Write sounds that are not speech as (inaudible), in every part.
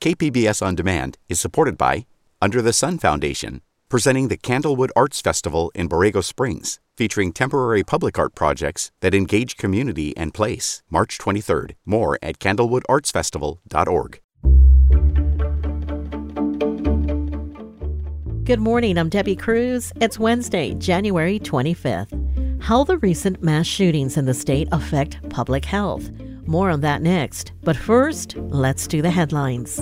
KPBS On Demand is supported by Under the Sun Foundation, presenting the Candlewood Arts Festival in Borrego Springs, featuring temporary public art projects that engage community and place. March 23rd. More at candlewoodartsfestival.org. Good morning. I'm Debbie Cruz. It's Wednesday, January 25th. How the recent mass shootings in the state affect public health. More on that next. But first, let's do the headlines.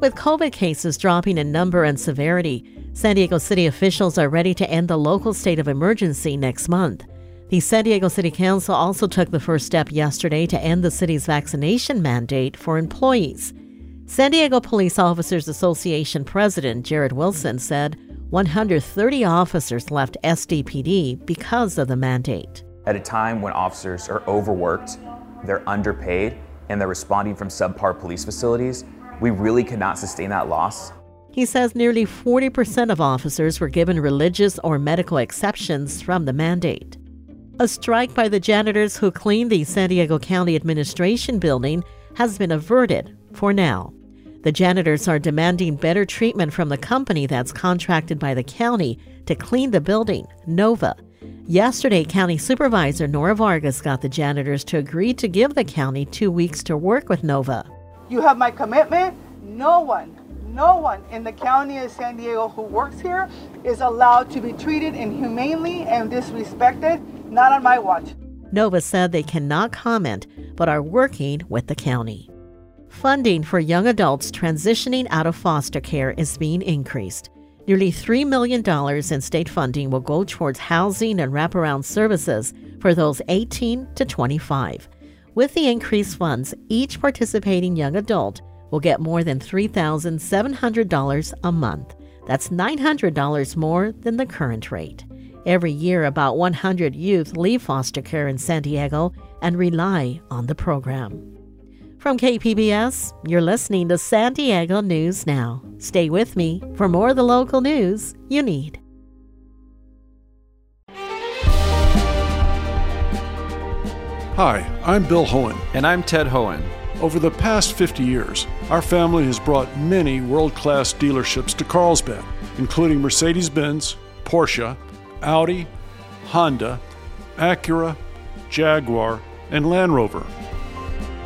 With COVID cases dropping in number and severity, San Diego City officials are ready to end the local state of emergency next month. The San Diego City Council also took the first step yesterday to end the city's vaccination mandate for employees. San Diego Police Officers Association President Jared Wilson said 130 officers left SDPD because of the mandate. At a time when officers are overworked, they're underpaid, and they're responding from subpar police facilities, we really could not sustain that loss. He says nearly 40% of officers were given religious or medical exceptions from the mandate. A strike by the janitors who clean the San Diego County Administration building has been averted for now. The janitors are demanding better treatment from the company that's contracted by the county to clean the building, Nova. Yesterday, County Supervisor Nora Vargas got the janitors to agree to give the county two weeks to work with Nova. You have my commitment. No one, no one in the county of San Diego who works here is allowed to be treated inhumanely and disrespected, not on my watch. Nova said they cannot comment, but are working with the county. Funding for young adults transitioning out of foster care is being increased. Nearly $3 million in state funding will go towards housing and wraparound services for those 18 to 25. With the increased funds, each participating young adult will get more than $3,700 a month. That's $900 more than the current rate. Every year, about 100 youth leave foster care in San Diego and rely on the program. From KPBS, you're listening to San Diego News Now. Stay with me for more of the local news you need. Hi, I'm Bill Hoehn. And I'm Ted Hoehn. Over the past 50 years, our family has brought many world class dealerships to Carlsbad, including Mercedes Benz, Porsche, Audi, Honda, Acura, Jaguar, and Land Rover.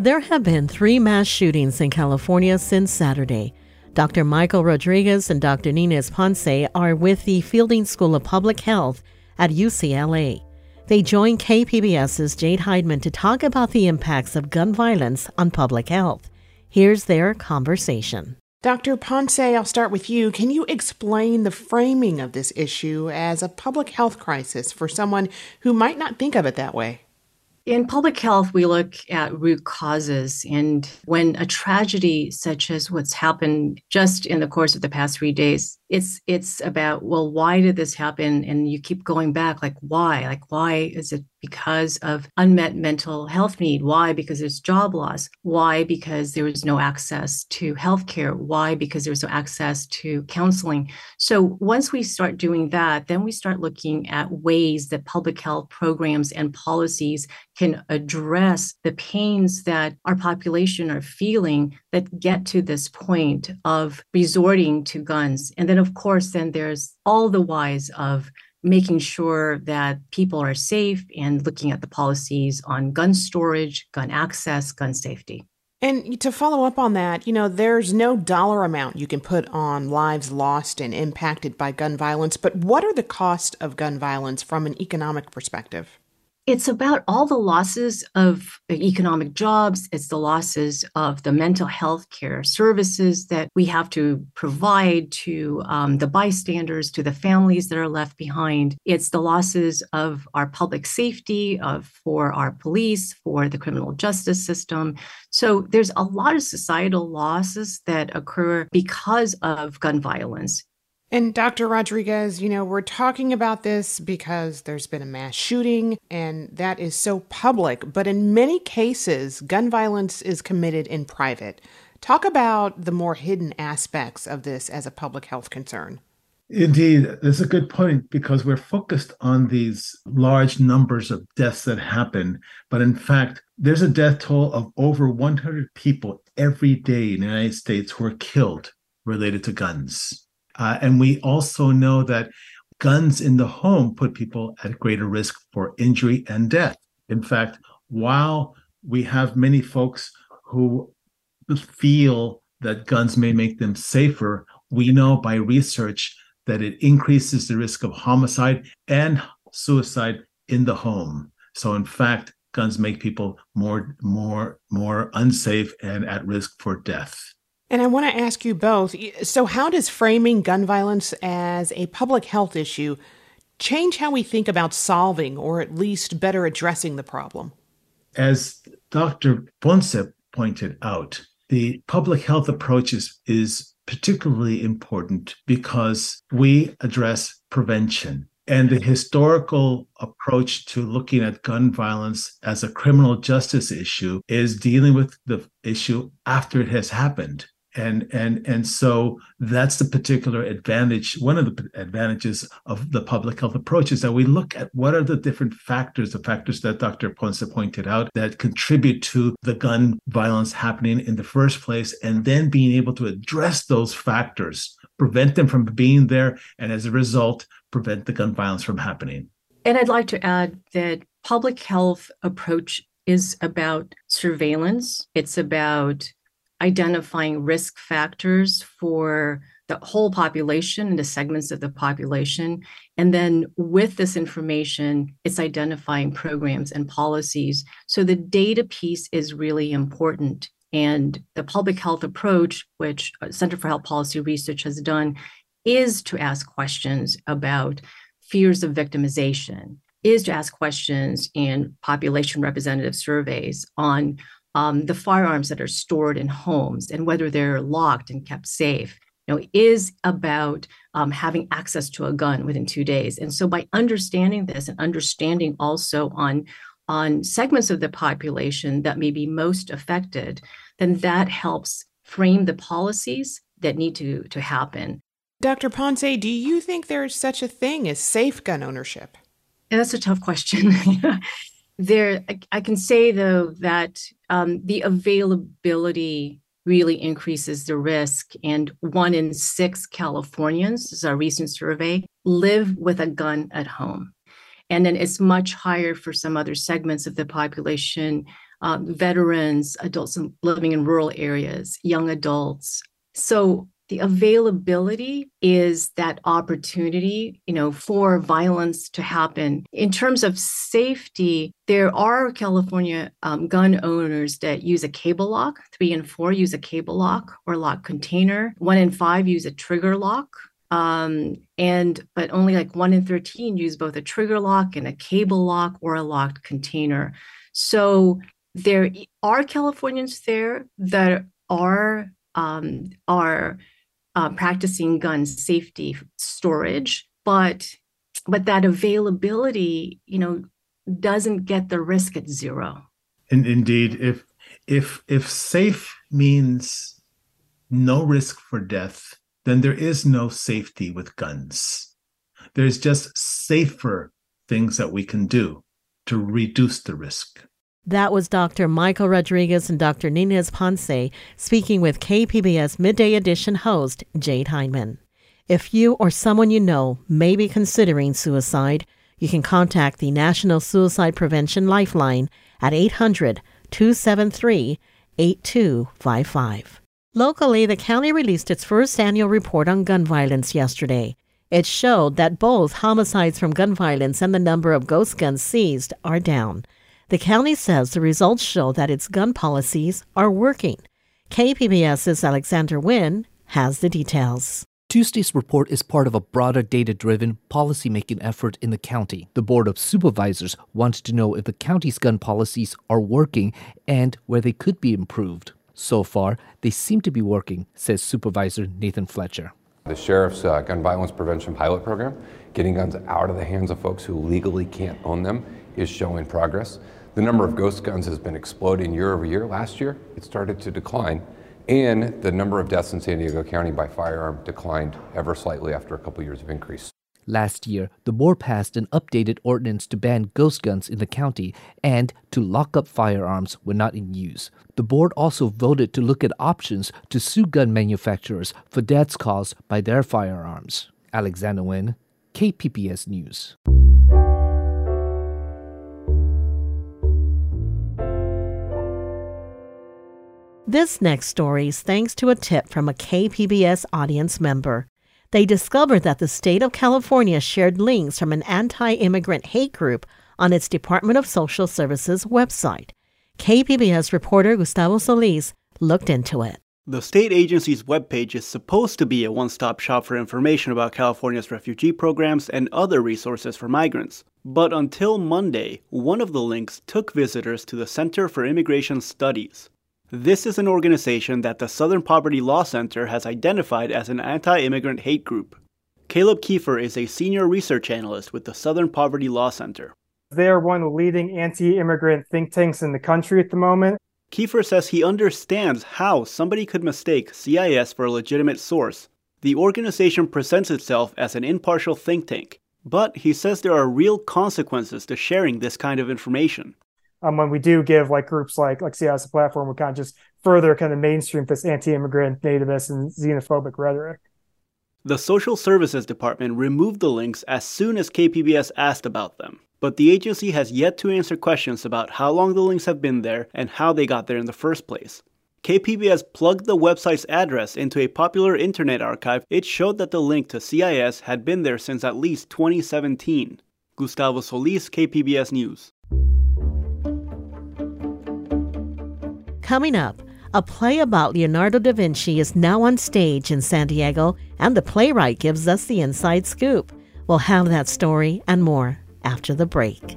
There have been three mass shootings in California since Saturday. Dr. Michael Rodriguez and Dr. Ninez Ponce are with the Fielding School of Public Health at UCLA. They join KPBS's Jade Hindman to talk about the impacts of gun violence on public health. Here's their conversation. Dr. Ponce, I'll start with you. Can you explain the framing of this issue as a public health crisis for someone who might not think of it that way? In public health, we look at root causes. And when a tragedy such as what's happened just in the course of the past three days it's it's about well why did this happen? And you keep going back like why? Like why is it because of unmet mental health need? Why because there's job loss? Why because there was no access to healthcare? Why because there was no access to counseling? So once we start doing that then we start looking at ways that public health programs and policies can address the pains that our population are feeling that get to this point of resorting to guns. And then of course, then there's all the whys of making sure that people are safe and looking at the policies on gun storage, gun access, gun safety. And to follow up on that, you know, there's no dollar amount you can put on lives lost and impacted by gun violence, but what are the costs of gun violence from an economic perspective? It's about all the losses of economic jobs. It's the losses of the mental health care services that we have to provide to um, the bystanders, to the families that are left behind. It's the losses of our public safety, of for our police, for the criminal justice system. So there's a lot of societal losses that occur because of gun violence. And Dr. Rodriguez, you know, we're talking about this because there's been a mass shooting and that is so public, but in many cases, gun violence is committed in private. Talk about the more hidden aspects of this as a public health concern. Indeed, that's a good point because we're focused on these large numbers of deaths that happen. But in fact, there's a death toll of over 100 people every day in the United States who are killed related to guns. Uh, and we also know that guns in the home put people at greater risk for injury and death. In fact, while we have many folks who feel that guns may make them safer, we know by research that it increases the risk of homicide and suicide in the home. So, in fact, guns make people more, more, more unsafe and at risk for death. And I want to ask you both so, how does framing gun violence as a public health issue change how we think about solving or at least better addressing the problem? As Dr. Ponce pointed out, the public health approach is, is particularly important because we address prevention. And the historical approach to looking at gun violence as a criminal justice issue is dealing with the issue after it has happened and and and so that's the particular advantage one of the advantages of the public health approach is that we look at what are the different factors the factors that dr ponce pointed out that contribute to the gun violence happening in the first place and then being able to address those factors prevent them from being there and as a result prevent the gun violence from happening. And i'd like to add that public health approach is about surveillance. It's about identifying risk factors for the whole population and the segments of the population. And then with this information, it's identifying programs and policies. So the data piece is really important. And the public health approach, which uh, Center for Health Policy Research has done, is to ask questions about fears of victimization, is to ask questions in population representative surveys on um, the firearms that are stored in homes and whether they're locked and kept safe you know is about um, having access to a gun within two days. And so by understanding this and understanding also on on segments of the population that may be most affected then that helps frame the policies that need to to happen. Dr ponce do you think there's such a thing as safe gun ownership? Yeah, that's a tough question (laughs) there I, can say though that um, the availability really increases the risk and one in six californians this is our recent survey live with a gun at home. And then it's much higher for some other segments of the population uh, veterans adults living in rural areas young adults. So the availability is that opportunity you know for violence to happen. In terms of safety there are california um, gun owners that use a cable lock. Three and four use a cable lock or lock container. One in five use a trigger lock. Um, and but only like one in 13 use both a trigger lock and a cable lock or a locked container. So there are californians there that are um, are uh, practicing gun safety storage, but but that availability, you know, doesn't get the risk at zero. And indeed, if if if safe means no risk for death, then there is no safety with guns. There's just safer things that we can do to reduce the risk. That was Dr. Michael Rodriguez and Dr. Ninez Ponce speaking with KPBS Midday Edition host Jade Hindman. If you or someone you know may be considering suicide, you can contact the National Suicide Prevention Lifeline at 800 273 8255. Locally, the county released its first annual report on gun violence yesterday. It showed that both homicides from gun violence and the number of ghost guns seized are down. The county says the results show that its gun policies are working. KPBS's Alexander Nguyen has the details. Tuesday's report is part of a broader data driven policymaking effort in the county. The Board of Supervisors wants to know if the county's gun policies are working and where they could be improved. So far, they seem to be working, says Supervisor Nathan Fletcher. The Sheriff's uh, Gun Violence Prevention Pilot Program, getting guns out of the hands of folks who legally can't own them, is showing progress. The number of ghost guns has been exploding year over year. Last year, it started to decline. And the number of deaths in San Diego County by firearm declined ever slightly after a couple years of increase. Last year, the board passed an updated ordinance to ban ghost guns in the county and to lock up firearms when not in use. The board also voted to look at options to sue gun manufacturers for deaths caused by their firearms. Alexander Nguyen, KPBS News. This next story is thanks to a tip from a KPBS audience member. They discovered that the state of California shared links from an anti immigrant hate group on its Department of Social Services website. KPBS reporter Gustavo Solis looked into it. The state agency's webpage is supposed to be a one stop shop for information about California's refugee programs and other resources for migrants. But until Monday, one of the links took visitors to the Center for Immigration Studies. This is an organization that the Southern Poverty Law Center has identified as an anti immigrant hate group. Caleb Kieffer is a senior research analyst with the Southern Poverty Law Center. They are one of the leading anti immigrant think tanks in the country at the moment. Kieffer says he understands how somebody could mistake CIS for a legitimate source. The organization presents itself as an impartial think tank, but he says there are real consequences to sharing this kind of information um, when we do give like groups like like CIS a platform, we kind of just further kind of mainstream this anti-immigrant, nativist, and xenophobic rhetoric. The Social Services Department removed the links as soon as KPBS asked about them, but the agency has yet to answer questions about how long the links have been there and how they got there in the first place. KPBS plugged the website's address into a popular internet archive. It showed that the link to CIS had been there since at least 2017. Gustavo Solis, KPBS News. Coming up, a play about Leonardo da Vinci is now on stage in San Diego, and the playwright gives us the inside scoop. We'll have that story and more after the break.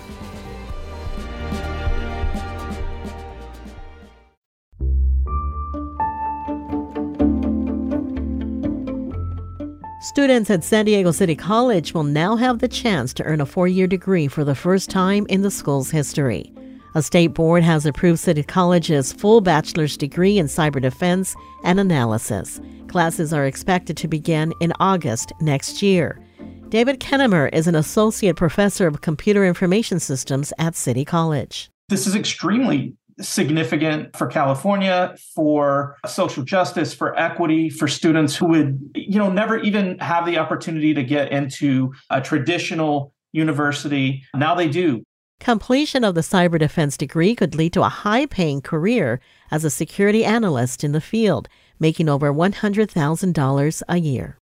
Students at San Diego City College will now have the chance to earn a four year degree for the first time in the school's history. A state board has approved City College's full bachelor's degree in cyber defense and analysis. Classes are expected to begin in August next year. David Kennemer is an associate professor of computer information systems at City College. This is extremely significant for California, for social justice, for equity, for students who would, you know, never even have the opportunity to get into a traditional university. Now they do. Completion of the cyber defense degree could lead to a high paying career as a security analyst in the field, making over $100,000 a year.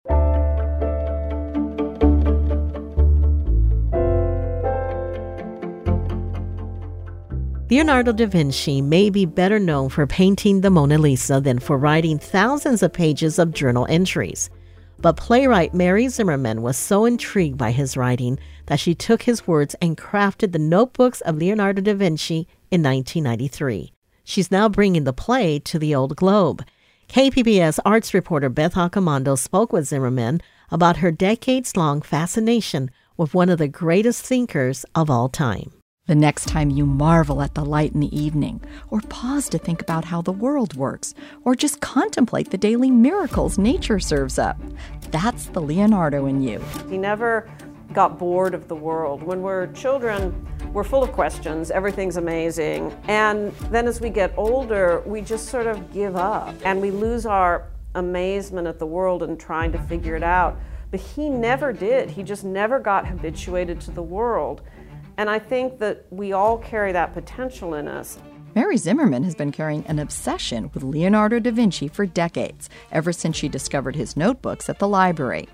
Leonardo da Vinci may be better known for painting the Mona Lisa than for writing thousands of pages of journal entries. But playwright Mary Zimmerman was so intrigued by his writing that she took his words and crafted the notebooks of Leonardo da Vinci in 1993. She's now bringing the play to the Old Globe. KPBS arts reporter Beth Accomando spoke with Zimmerman about her decades long fascination with one of the greatest thinkers of all time. The next time you marvel at the light in the evening, or pause to think about how the world works, or just contemplate the daily miracles nature serves up, that's the Leonardo in you. He never got bored of the world. When we're children, we're full of questions, everything's amazing. And then as we get older, we just sort of give up and we lose our amazement at the world and trying to figure it out. But he never did. He just never got habituated to the world. And I think that we all carry that potential in us. Mary Zimmerman has been carrying an obsession with Leonardo da Vinci for decades, ever since she discovered his notebooks at the library.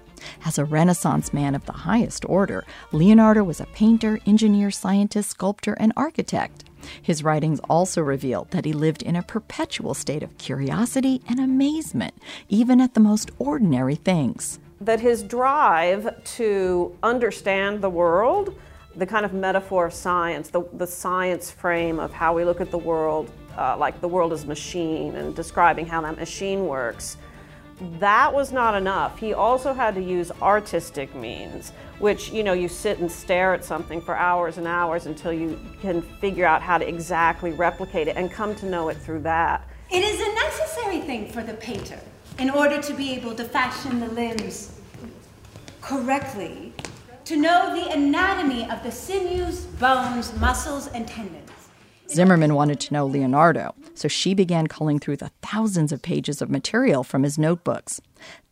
As a Renaissance man of the highest order, Leonardo was a painter, engineer, scientist, sculptor, and architect. His writings also reveal that he lived in a perpetual state of curiosity and amazement, even at the most ordinary things. That his drive to understand the world the kind of metaphor of science, the, the science frame of how we look at the world, uh, like the world as machine and describing how that machine works, that was not enough. He also had to use artistic means, which, you know, you sit and stare at something for hours and hours until you can figure out how to exactly replicate it and come to know it through that. It is a necessary thing for the painter in order to be able to fashion the limbs correctly to know the anatomy of the sinews, bones, muscles, and tendons. Zimmerman wanted to know Leonardo, so she began culling through the thousands of pages of material from his notebooks.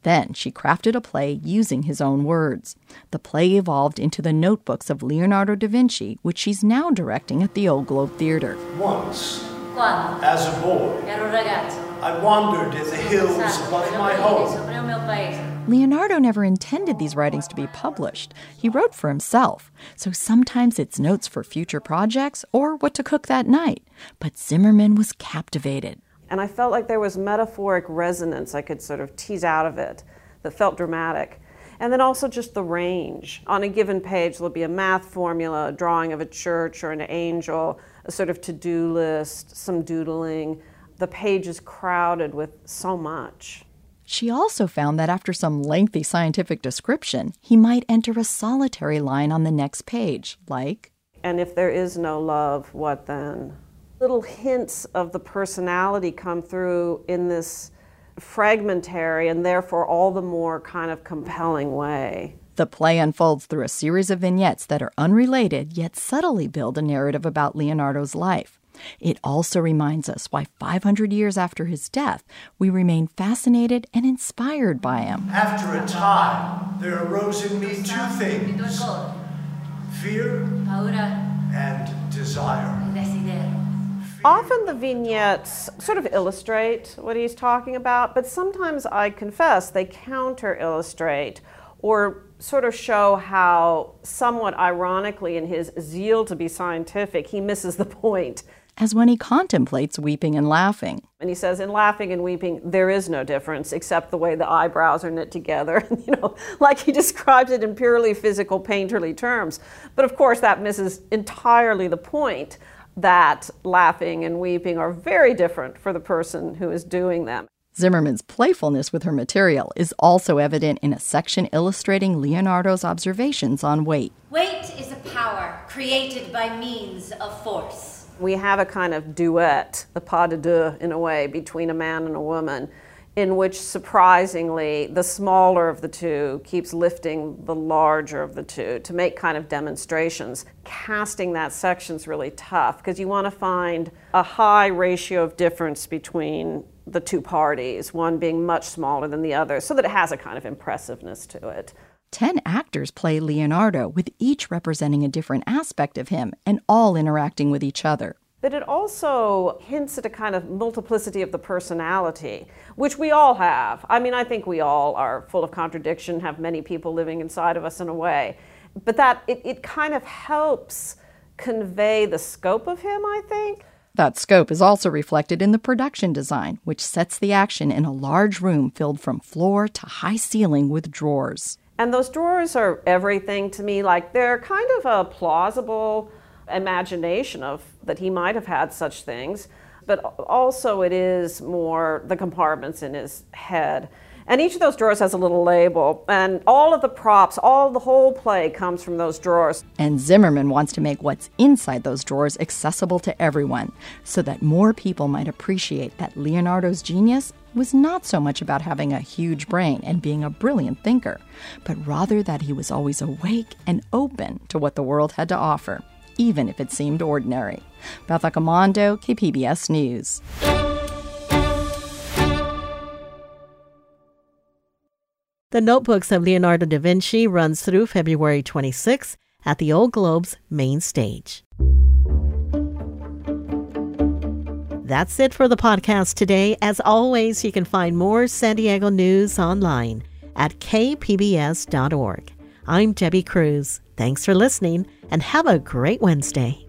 Then she crafted a play using his own words. The play evolved into the notebooks of Leonardo da Vinci, which she's now directing at the Old Globe Theater. Once, as a boy, I wandered in the hills above my home. Leonardo never intended these writings to be published. He wrote for himself, so sometimes it's notes for future projects or what to cook that night. But Zimmerman was captivated. And I felt like there was metaphoric resonance I could sort of tease out of it that felt dramatic. And then also just the range. On a given page, there'll be a math formula, a drawing of a church or an angel, a sort of to do list, some doodling. The page is crowded with so much. She also found that after some lengthy scientific description, he might enter a solitary line on the next page, like And if there is no love, what then? Little hints of the personality come through in this fragmentary and therefore all the more kind of compelling way. The play unfolds through a series of vignettes that are unrelated yet subtly build a narrative about Leonardo's life. It also reminds us why 500 years after his death, we remain fascinated and inspired by him. After a time, there arose in me two things fear and desire. Often the vignettes sort of illustrate what he's talking about, but sometimes I confess they counter illustrate or sort of show how, somewhat ironically, in his zeal to be scientific, he misses the (laughs) point as when he contemplates weeping and laughing. And he says, in laughing and weeping, there is no difference except the way the eyebrows are knit together. (laughs) you know, like he describes it in purely physical, painterly terms. But of course, that misses entirely the point that laughing and weeping are very different for the person who is doing them. Zimmerman's playfulness with her material is also evident in a section illustrating Leonardo's observations on weight. Weight is a power created by means of force we have a kind of duet, a pas de deux in a way, between a man and a woman, in which surprisingly the smaller of the two keeps lifting the larger of the two to make kind of demonstrations. Casting that section is really tough because you want to find a high ratio of difference between the two parties, one being much smaller than the other, so that it has a kind of impressiveness to it. Ten actors play Leonardo, with each representing a different aspect of him and all interacting with each other. But it also hints at a kind of multiplicity of the personality, which we all have. I mean, I think we all are full of contradiction, have many people living inside of us in a way. But that it, it kind of helps convey the scope of him, I think. That scope is also reflected in the production design, which sets the action in a large room filled from floor to high ceiling with drawers. And those drawers are everything to me. Like they're kind of a plausible imagination of that he might have had such things, but also it is more the compartments in his head. And each of those drawers has a little label, and all of the props, all the whole play comes from those drawers. And Zimmerman wants to make what's inside those drawers accessible to everyone so that more people might appreciate that Leonardo's genius was not so much about having a huge brain and being a brilliant thinker, but rather that he was always awake and open to what the world had to offer, even if it seemed ordinary. Beth Accomando, KPBS News. The Notebooks of Leonardo da Vinci runs through February 26 at the Old Globe's main stage. That's it for the podcast today. As always, you can find more San Diego news online at kpbs.org. I'm Debbie Cruz. Thanks for listening and have a great Wednesday.